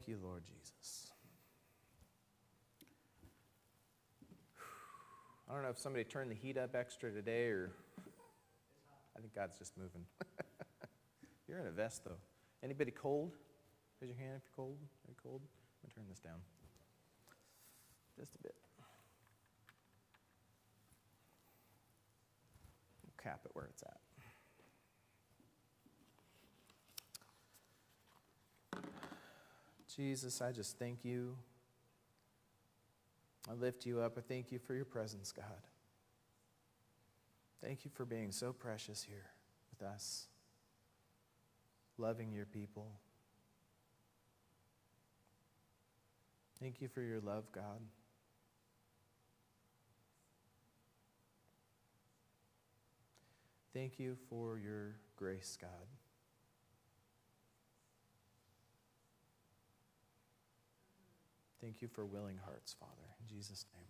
Thank you, Lord Jesus. I don't know if somebody turned the heat up extra today or I think God's just moving. you're in a vest though. Anybody cold? Raise your hand if you're cold. Are you cold? I'm going to turn this down just a bit. We'll cap it where it's at. Jesus, I just thank you. I lift you up. I thank you for your presence, God. Thank you for being so precious here with us, loving your people. Thank you for your love, God. Thank you for your grace, God. Thank you for willing hearts, Father. In Jesus' name.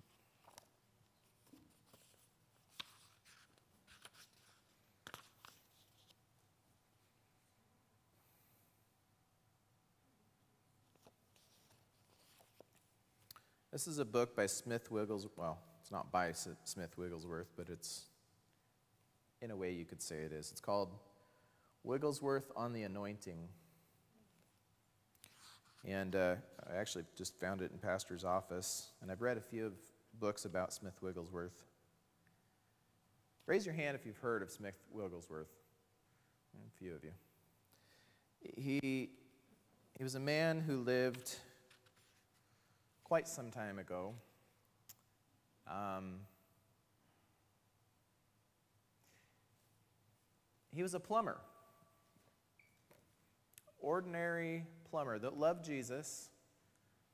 This is a book by Smith Wigglesworth. Well, it's not by Smith Wigglesworth, but it's, in a way, you could say it is. It's called Wigglesworth on the Anointing. And uh, I actually just found it in Pastor's office, and I've read a few books about Smith Wigglesworth. Raise your hand if you've heard of Smith Wigglesworth. A few of you. He, he was a man who lived quite some time ago. Um, he was a plumber ordinary plumber that loved Jesus,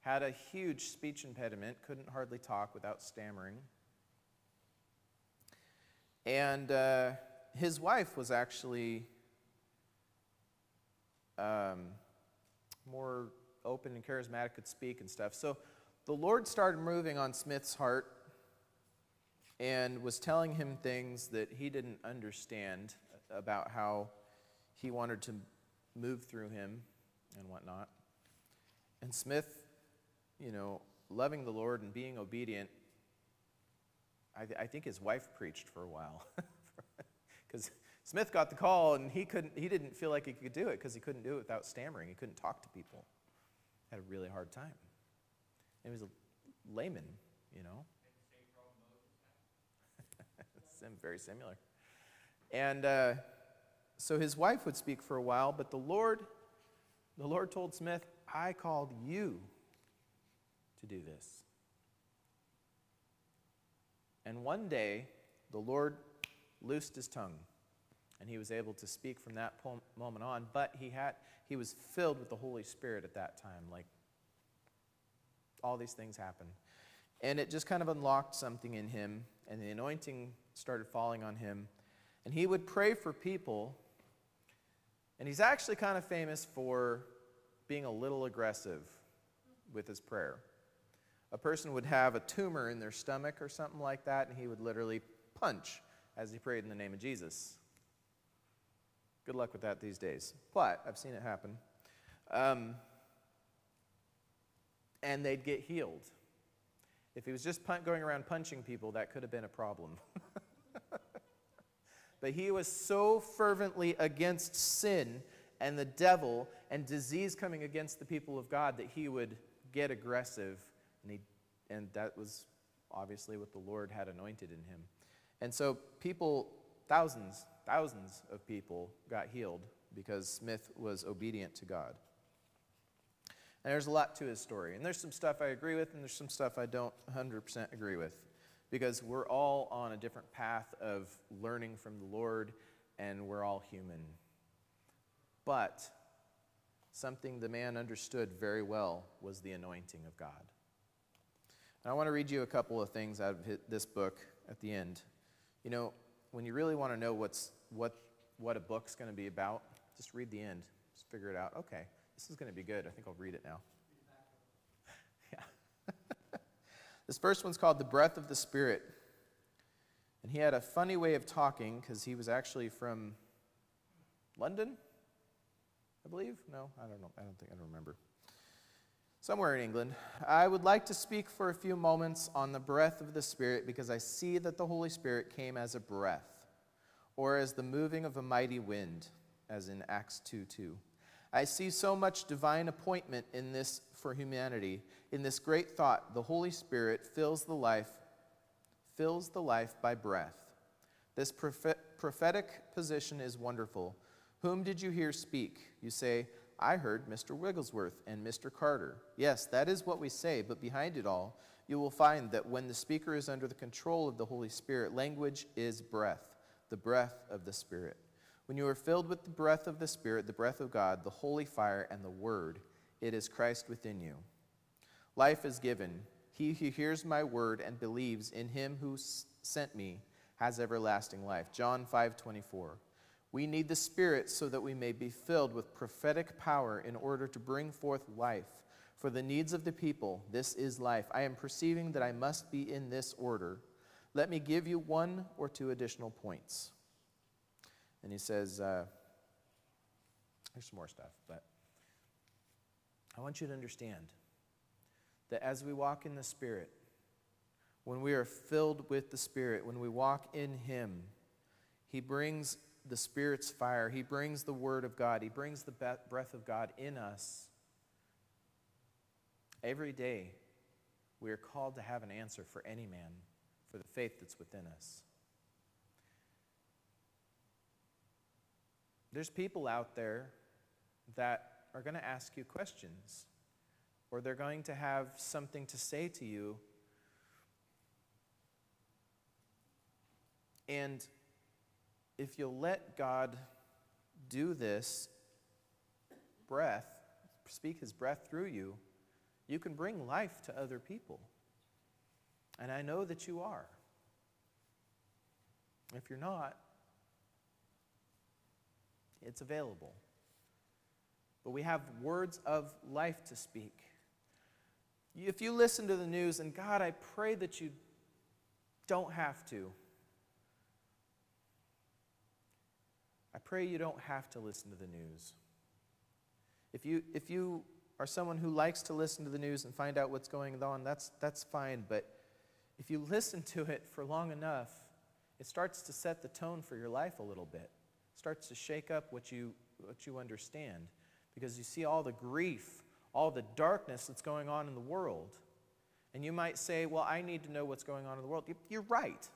had a huge speech impediment, couldn't hardly talk without stammering. And uh, his wife was actually um, more open and charismatic, could speak and stuff. So the Lord started moving on Smith's heart and was telling him things that he didn't understand about how he wanted to move through him and whatnot. And Smith, you know, loving the Lord and being obedient, I, th- I think his wife preached for a while. Because Smith got the call and he, couldn't, he didn't feel like he could do it because he couldn't do it without stammering. He couldn't talk to people. Had a really hard time. And he was a layman, you know. very similar. And uh, so his wife would speak for a while, but the Lord, the Lord told Smith, I called you to do this. And one day, the Lord loosed his tongue, and he was able to speak from that moment on. But he had he was filled with the Holy Spirit at that time. Like all these things happened, and it just kind of unlocked something in him, and the anointing started falling on him, and he would pray for people and he's actually kind of famous for being a little aggressive with his prayer. A person would have a tumor in their stomach or something like that, and he would literally punch as he prayed in the name of Jesus. Good luck with that these days. But I've seen it happen. Um, and they'd get healed. If he was just going around punching people, that could have been a problem. But he was so fervently against sin and the devil and disease coming against the people of God that he would get aggressive. And, he, and that was obviously what the Lord had anointed in him. And so people, thousands, thousands of people got healed because Smith was obedient to God. And there's a lot to his story. And there's some stuff I agree with, and there's some stuff I don't 100% agree with because we're all on a different path of learning from the Lord and we're all human. But something the man understood very well was the anointing of God. And I want to read you a couple of things out of this book at the end. You know, when you really want to know what's, what, what a book's going to be about, just read the end. Just figure it out. Okay, this is going to be good. I think I'll read it now. This first one's called The Breath of the Spirit. And he had a funny way of talking because he was actually from London, I believe. No, I don't know. I don't think I don't remember. somewhere in England, I would like to speak for a few moments on the breath of the Spirit because I see that the Holy Spirit came as a breath or as the moving of a mighty wind, as in Acts 2 2. I see so much divine appointment in this for humanity. In this great thought, the Holy Spirit fills the life, fills the life by breath. This prophetic position is wonderful. Whom did you hear speak? You say, I heard Mr. Wigglesworth and Mr. Carter. Yes, that is what we say, but behind it all, you will find that when the speaker is under the control of the Holy Spirit, language is breath, the breath of the Spirit. When you are filled with the breath of the Spirit, the breath of God, the holy fire, and the Word, it is Christ within you. Life is given. He who hears my word and believes in him who sent me has everlasting life. John 5 24. We need the Spirit so that we may be filled with prophetic power in order to bring forth life. For the needs of the people, this is life. I am perceiving that I must be in this order. Let me give you one or two additional points. And he says, uh, there's some more stuff, but I want you to understand that as we walk in the Spirit, when we are filled with the Spirit, when we walk in Him, He brings the Spirit's fire. He brings the Word of God. He brings the breath of God in us. Every day, we are called to have an answer for any man for the faith that's within us. There's people out there that are going to ask you questions, or they're going to have something to say to you. And if you'll let God do this breath, speak his breath through you, you can bring life to other people. And I know that you are. If you're not, it's available. But we have words of life to speak. If you listen to the news, and God, I pray that you don't have to. I pray you don't have to listen to the news. If you, if you are someone who likes to listen to the news and find out what's going on, that's, that's fine. But if you listen to it for long enough, it starts to set the tone for your life a little bit. Starts to shake up what you, what you understand because you see all the grief, all the darkness that's going on in the world. And you might say, Well, I need to know what's going on in the world. You're right.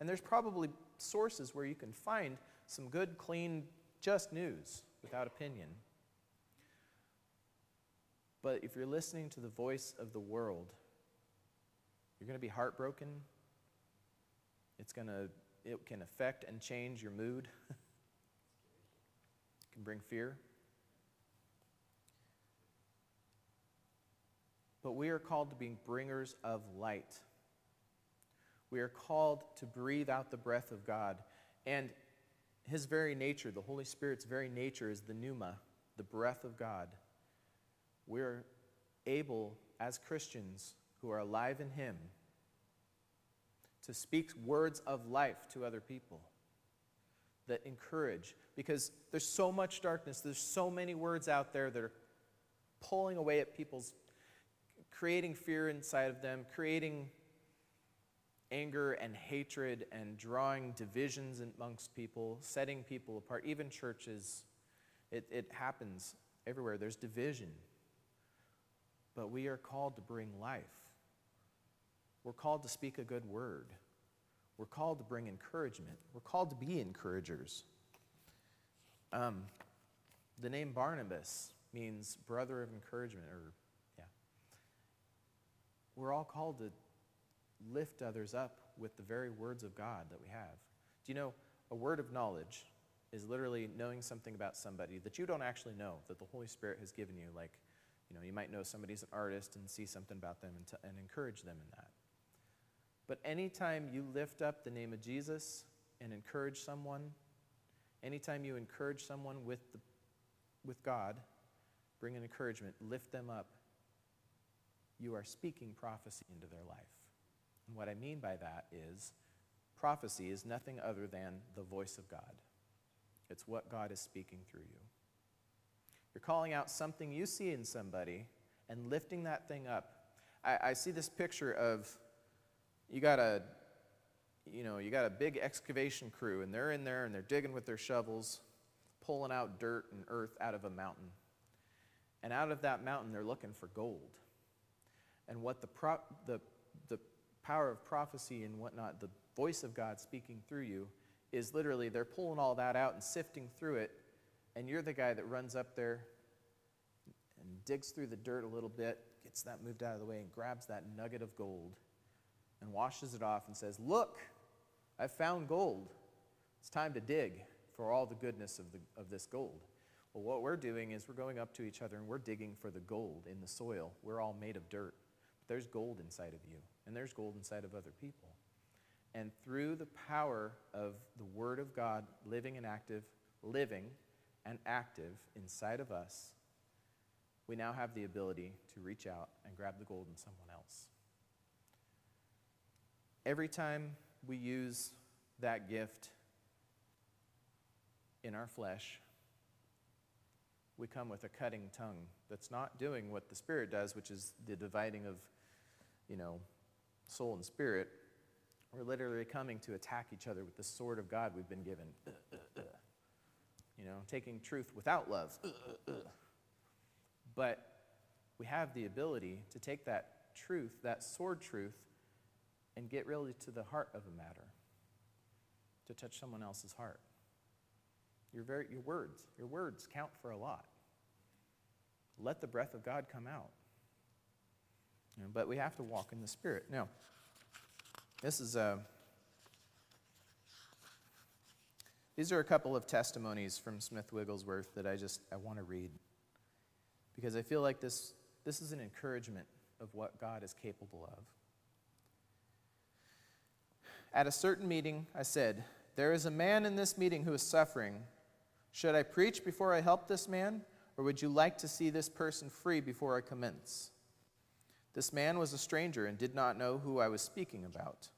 And there's probably sources where you can find some good, clean, just news without opinion. But if you're listening to the voice of the world, you're going to be heartbroken. It's going to it can affect and change your mood. can bring fear. But we are called to be bringers of light. We are called to breathe out the breath of God. And his very nature, the Holy Spirit's very nature, is the pneuma, the breath of God. We're able, as Christians who are alive in Him, to speak words of life to other people that encourage. Because there's so much darkness, there's so many words out there that are pulling away at people's, creating fear inside of them, creating anger and hatred and drawing divisions amongst people, setting people apart, even churches. It, it happens everywhere. There's division. But we are called to bring life. We're called to speak a good word. We're called to bring encouragement. We're called to be encouragers. Um, the name Barnabas means brother of encouragement, or, yeah. We're all called to lift others up with the very words of God that we have. Do you know, a word of knowledge is literally knowing something about somebody that you don't actually know, that the Holy Spirit has given you. Like, you know, you might know somebody's an artist and see something about them and, t- and encourage them in that. But anytime you lift up the name of Jesus and encourage someone, anytime you encourage someone with, the, with God, bring an encouragement, lift them up, you are speaking prophecy into their life. And what I mean by that is prophecy is nothing other than the voice of God, it's what God is speaking through you. You're calling out something you see in somebody, and lifting that thing up. I, I see this picture of you got a you know you got a big excavation crew and they're in there and they're digging with their shovels pulling out dirt and earth out of a mountain. And out of that mountain they're looking for gold. And what the, pro- the, the power of prophecy and whatnot the voice of god speaking through you is literally they're pulling all that out and sifting through it and you're the guy that runs up there and digs through the dirt a little bit gets that moved out of the way and grabs that nugget of gold and washes it off and says, Look, I've found gold. It's time to dig for all the goodness of, the, of this gold. Well, what we're doing is we're going up to each other and we're digging for the gold in the soil. We're all made of dirt. But there's gold inside of you, and there's gold inside of other people. And through the power of the Word of God living and active, living and active inside of us, we now have the ability to reach out and grab the gold in someone else. Every time we use that gift in our flesh, we come with a cutting tongue that's not doing what the Spirit does, which is the dividing of, you know, soul and spirit. We're literally coming to attack each other with the sword of God we've been given. Uh, uh, uh. you know, taking truth without love. but we have the ability to take that truth, that sword truth, and get really to the heart of a matter, to touch someone else's heart. Your, very, your words, your words count for a lot. Let the breath of God come out. You know, but we have to walk in the Spirit. Now, this is a. Uh, these are a couple of testimonies from Smith Wigglesworth that I just I want to read because I feel like this this is an encouragement of what God is capable of. At a certain meeting, I said, There is a man in this meeting who is suffering. Should I preach before I help this man, or would you like to see this person free before I commence? This man was a stranger and did not know who I was speaking about.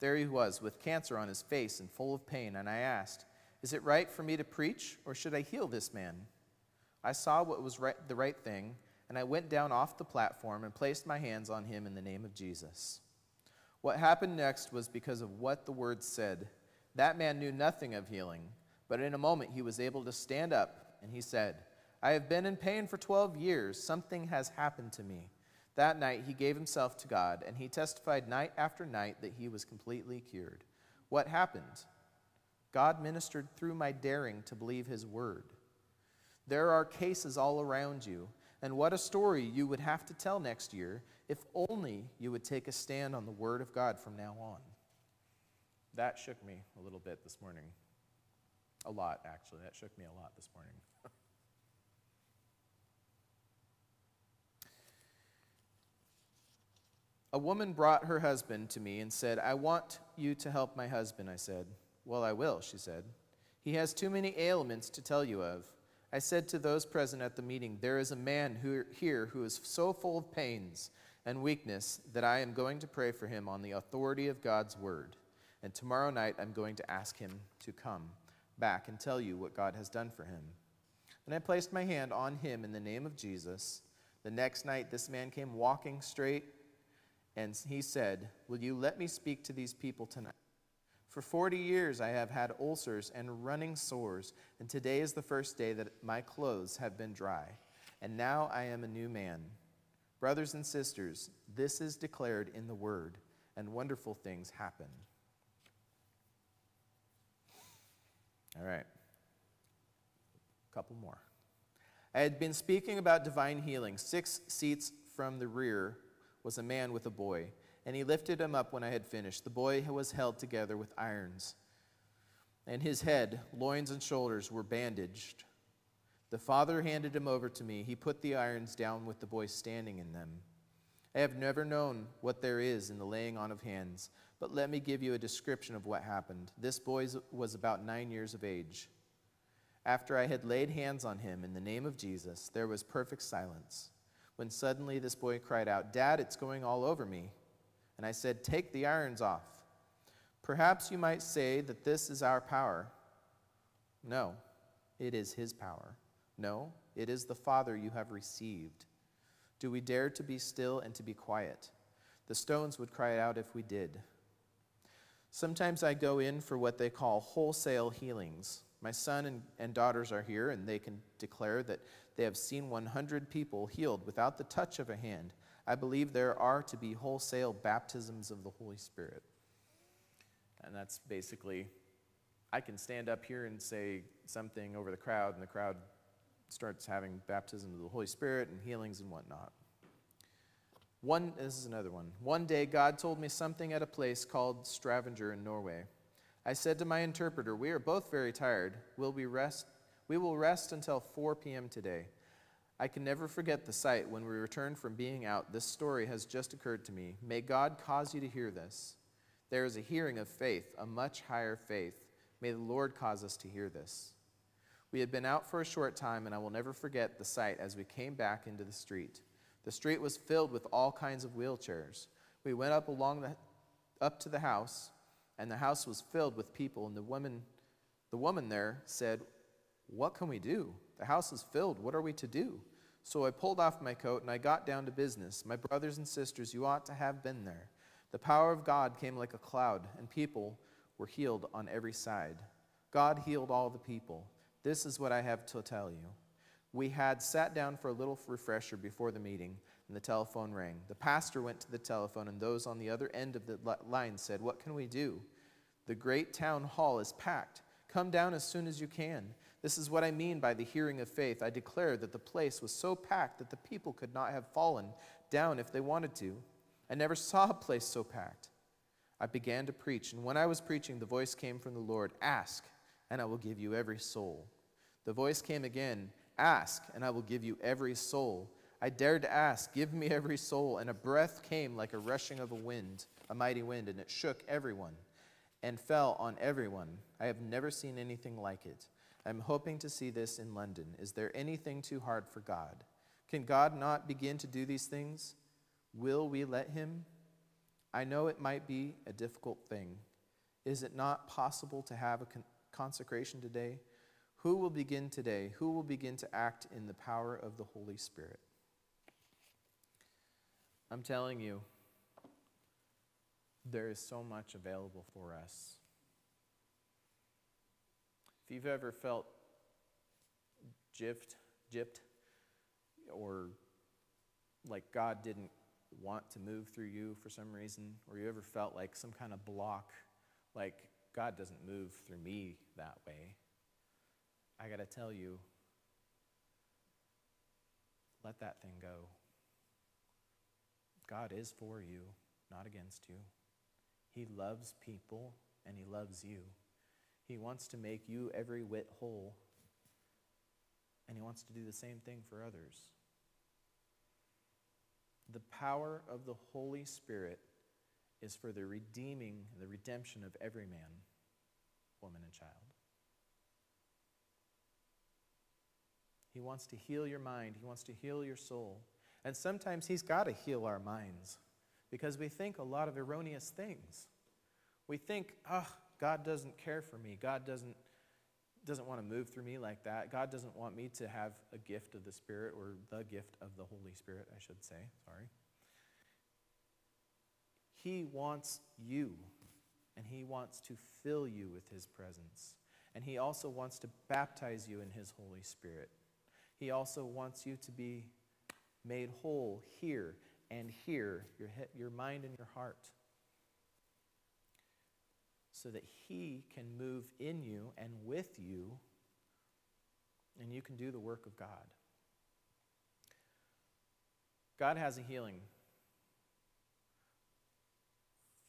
There he was, with cancer on his face and full of pain, and I asked, Is it right for me to preach, or should I heal this man? I saw what was right, the right thing, and I went down off the platform and placed my hands on him in the name of Jesus. What happened next was because of what the word said. That man knew nothing of healing, but in a moment he was able to stand up, and he said, I have been in pain for 12 years. Something has happened to me. That night he gave himself to God, and he testified night after night that he was completely cured. What happened? God ministered through my daring to believe his word. There are cases all around you, and what a story you would have to tell next year if only you would take a stand on the Word of God from now on. That shook me a little bit this morning. A lot, actually. That shook me a lot this morning. a woman brought her husband to me and said, I want you to help my husband. I said, Well, I will, she said. He has too many ailments to tell you of. I said to those present at the meeting, There is a man who, here who is so full of pains and weakness that I am going to pray for him on the authority of God's word. And tomorrow night I'm going to ask him to come back and tell you what God has done for him. And I placed my hand on him in the name of Jesus. The next night this man came walking straight, and he said, Will you let me speak to these people tonight? For 40 years I have had ulcers and running sores, and today is the first day that my clothes have been dry. And now I am a new man. Brothers and sisters, this is declared in the word, and wonderful things happen. All right. A couple more. I had been speaking about divine healing. Six seats from the rear was a man with a boy, and he lifted him up when I had finished. The boy was held together with irons, and his head, loins, and shoulders were bandaged. The father handed him over to me. He put the irons down with the boy standing in them. I have never known what there is in the laying on of hands, but let me give you a description of what happened. This boy was about nine years of age. After I had laid hands on him in the name of Jesus, there was perfect silence. When suddenly this boy cried out, Dad, it's going all over me. And I said, Take the irons off. Perhaps you might say that this is our power. No, it is his power. No, it is the Father you have received. Do we dare to be still and to be quiet? The stones would cry out if we did. Sometimes I go in for what they call wholesale healings. My son and, and daughters are here, and they can declare that they have seen 100 people healed without the touch of a hand. I believe there are to be wholesale baptisms of the Holy Spirit. And that's basically, I can stand up here and say something over the crowd, and the crowd starts having baptism of the Holy Spirit and healings and whatnot. One, this is another one. One day, God told me something at a place called Stavanger in Norway. I said to my interpreter, We are both very tired. Will we rest? We will rest until 4 p.m. today. I can never forget the sight when we returned from being out. This story has just occurred to me. May God cause you to hear this. There is a hearing of faith, a much higher faith. May the Lord cause us to hear this. We had been out for a short time, and I will never forget the sight as we came back into the street. The street was filled with all kinds of wheelchairs. We went up along the, up to the house, and the house was filled with people. And the woman, the woman there said, "What can we do? The house is filled. What are we to do?" So I pulled off my coat and I got down to business. My brothers and sisters, you ought to have been there. The power of God came like a cloud, and people were healed on every side. God healed all the people. This is what I have to tell you. We had sat down for a little refresher before the meeting, and the telephone rang. The pastor went to the telephone, and those on the other end of the line said, What can we do? The great town hall is packed. Come down as soon as you can. This is what I mean by the hearing of faith. I declare that the place was so packed that the people could not have fallen down if they wanted to. I never saw a place so packed. I began to preach, and when I was preaching, the voice came from the Lord Ask, and I will give you every soul. The voice came again Ask, and I will give you every soul. I dared to ask, Give me every soul. And a breath came like a rushing of a wind, a mighty wind, and it shook everyone and fell on everyone. I have never seen anything like it. I'm hoping to see this in London. Is there anything too hard for God? Can God not begin to do these things? Will we let Him? I know it might be a difficult thing. Is it not possible to have a con- consecration today? Who will begin today? Who will begin to act in the power of the Holy Spirit? I'm telling you, there is so much available for us. If you've ever felt gypped, gypped, or like God didn't want to move through you for some reason, or you ever felt like some kind of block, like God doesn't move through me that way, I got to tell you, let that thing go. God is for you, not against you. He loves people and He loves you. He wants to make you every whit whole, and He wants to do the same thing for others. The power of the Holy Spirit is for the redeeming, the redemption of every man, woman, and child. He wants to heal your mind, He wants to heal your soul. And sometimes He's got to heal our minds because we think a lot of erroneous things. We think, oh, God doesn't care for me. God doesn't, doesn't want to move through me like that. God doesn't want me to have a gift of the Spirit or the gift of the Holy Spirit, I should say. Sorry. He wants you, and He wants to fill you with His presence. And He also wants to baptize you in His Holy Spirit. He also wants you to be made whole here and here, your, your mind and your heart, so that He can move in you and with you, and you can do the work of God. God has a healing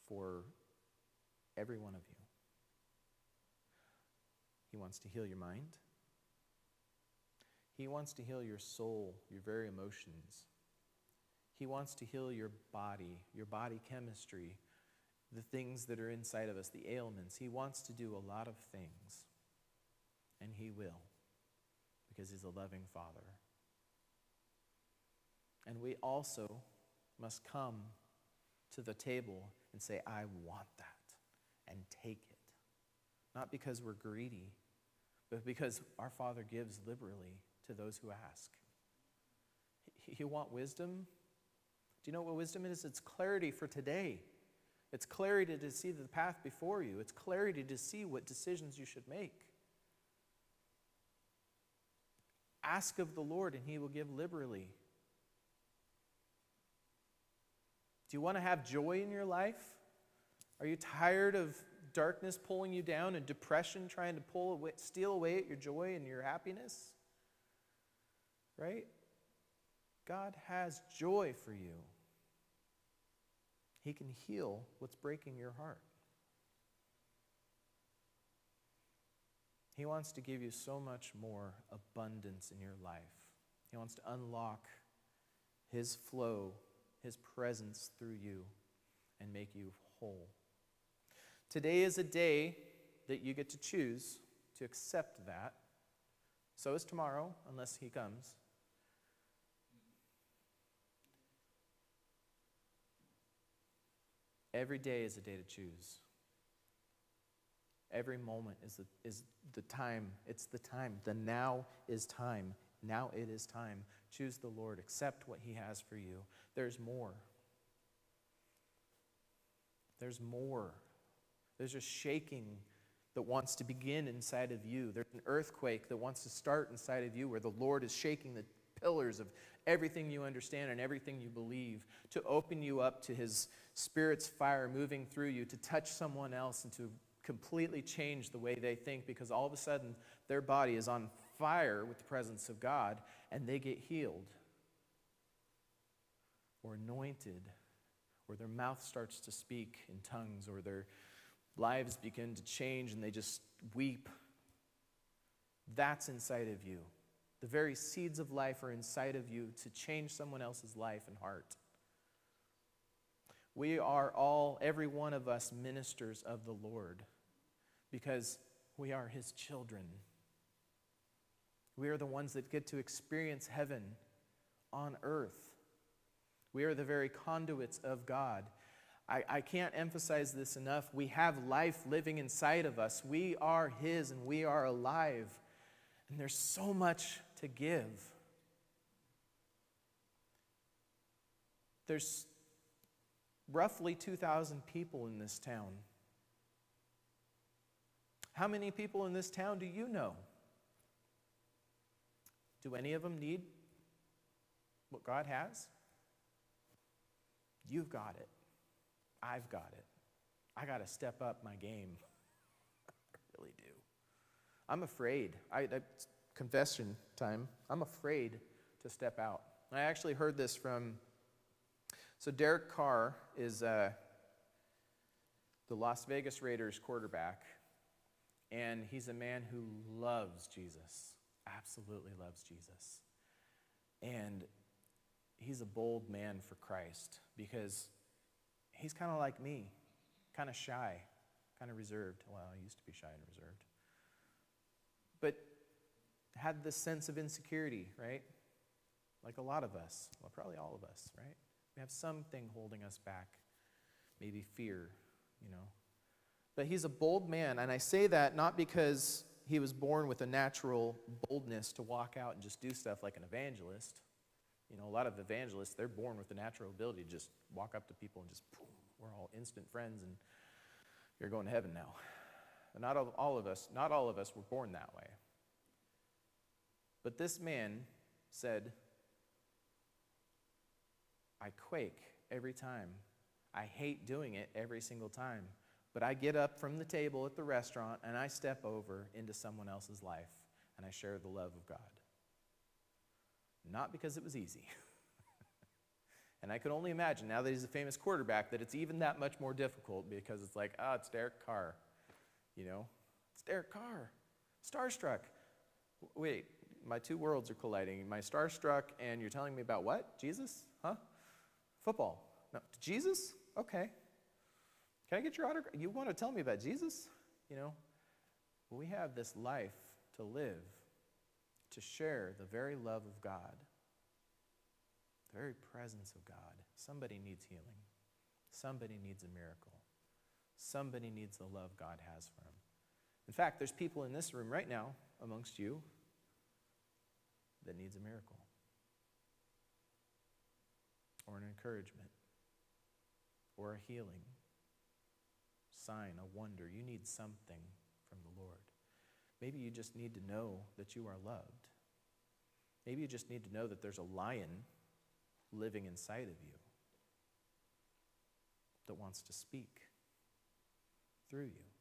for every one of you. He wants to heal your mind. He wants to heal your soul, your very emotions. He wants to heal your body, your body chemistry, the things that are inside of us, the ailments. He wants to do a lot of things. And He will, because He's a loving Father. And we also must come to the table and say, I want that, and take it. Not because we're greedy, but because our Father gives liberally to those who ask. You want wisdom? Do you know what wisdom is? It's clarity for today. It's clarity to see the path before you. It's clarity to see what decisions you should make. Ask of the Lord, and He will give liberally. Do you want to have joy in your life? Are you tired of darkness pulling you down and depression trying to pull away, steal away at your joy and your happiness? Right? God has joy for you. He can heal what's breaking your heart. He wants to give you so much more abundance in your life. He wants to unlock His flow, His presence through you, and make you whole. Today is a day that you get to choose to accept that. So is tomorrow, unless He comes. Every day is a day to choose. Every moment is the, is the time. It's the time. The now is time. Now it is time. Choose the Lord. Accept what He has for you. There's more. There's more. There's a shaking that wants to begin inside of you. There's an earthquake that wants to start inside of you where the Lord is shaking the pillars of everything you understand and everything you believe to open you up to His Spirit's fire moving through you to touch someone else and to completely change the way they think because all of a sudden their body is on fire with the presence of God and they get healed or anointed or their mouth starts to speak in tongues or their lives begin to change and they just weep. That's inside of you. The very seeds of life are inside of you to change someone else's life and heart. We are all, every one of us, ministers of the Lord because we are His children. We are the ones that get to experience heaven on earth. We are the very conduits of God. I, I, can't emphasize this enough. We have life living inside of us. We are His and we are alive. And there's so much to give. There's roughly 2,000 people in this town. How many people in this town do you know? Do any of them need what God has? You've got it. I've got it. I got to step up my game. I really do. I'm afraid. I, I, confession time. I'm afraid to step out. I actually heard this from so Derek Carr is uh, the Las Vegas Raiders quarterback, and he's a man who loves Jesus, absolutely loves Jesus. And he's a bold man for Christ because he's kind of like me, kind of shy, kind of reserved. Well, I used to be shy and reserved. But had this sense of insecurity, right? Like a lot of us. Well, probably all of us, right? We have something holding us back, maybe fear, you know. But he's a bold man, and I say that not because he was born with a natural boldness to walk out and just do stuff like an evangelist. You know, a lot of evangelists, they're born with the natural ability to just walk up to people and just, boom, we're all instant friends and you're going to heaven now. And not all of us, not all of us were born that way. But this man said, I quake every time. I hate doing it every single time. But I get up from the table at the restaurant and I step over into someone else's life and I share the love of God. Not because it was easy. and I could only imagine, now that he's a famous quarterback, that it's even that much more difficult because it's like, ah, oh, it's Derek Carr. You know? It's Derek Carr. Starstruck. Wait, my two worlds are colliding. My starstruck, and you're telling me about what? Jesus? Huh? Football. No, Jesus? Okay. Can I get your autograph? You want to tell me about Jesus? You know, we have this life to live, to share the very love of God, the very presence of God. Somebody needs healing. Somebody needs a miracle. Somebody needs the love God has for them. In fact, there's people in this room right now amongst you that needs a miracle. or an encouragement or a healing, sign, a wonder. You need something from the Lord. Maybe you just need to know that you are loved. Maybe you just need to know that there's a lion living inside of you that wants to speak through you.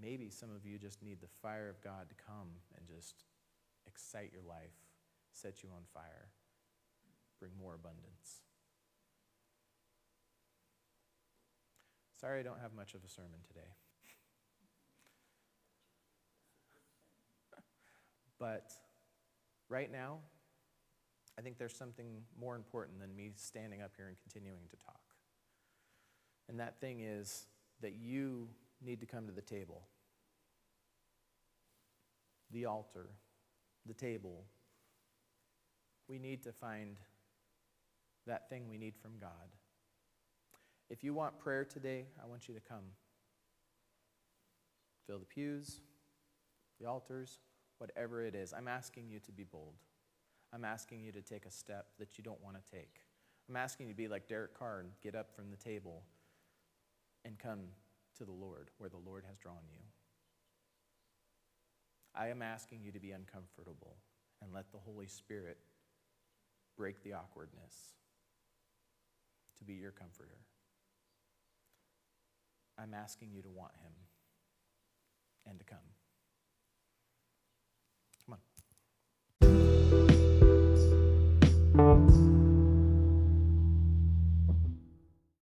Maybe some of you just need the fire of God to come and just excite your life, set you on fire, bring more abundance. Sorry, I don't have much of a sermon today. but right now, I think there's something more important than me standing up here and continuing to talk. And that thing is that you need to come to the table. The altar, the table. We need to find that thing we need from God. If you want prayer today, I want you to come. Fill the pews, the altars, whatever it is. I'm asking you to be bold. I'm asking you to take a step that you don't want to take. I'm asking you to be like Derek Carr and get up from the table and come to the Lord where the Lord has drawn you. I am asking you to be uncomfortable and let the Holy Spirit break the awkwardness to be your comforter. I'm asking you to want him and to come.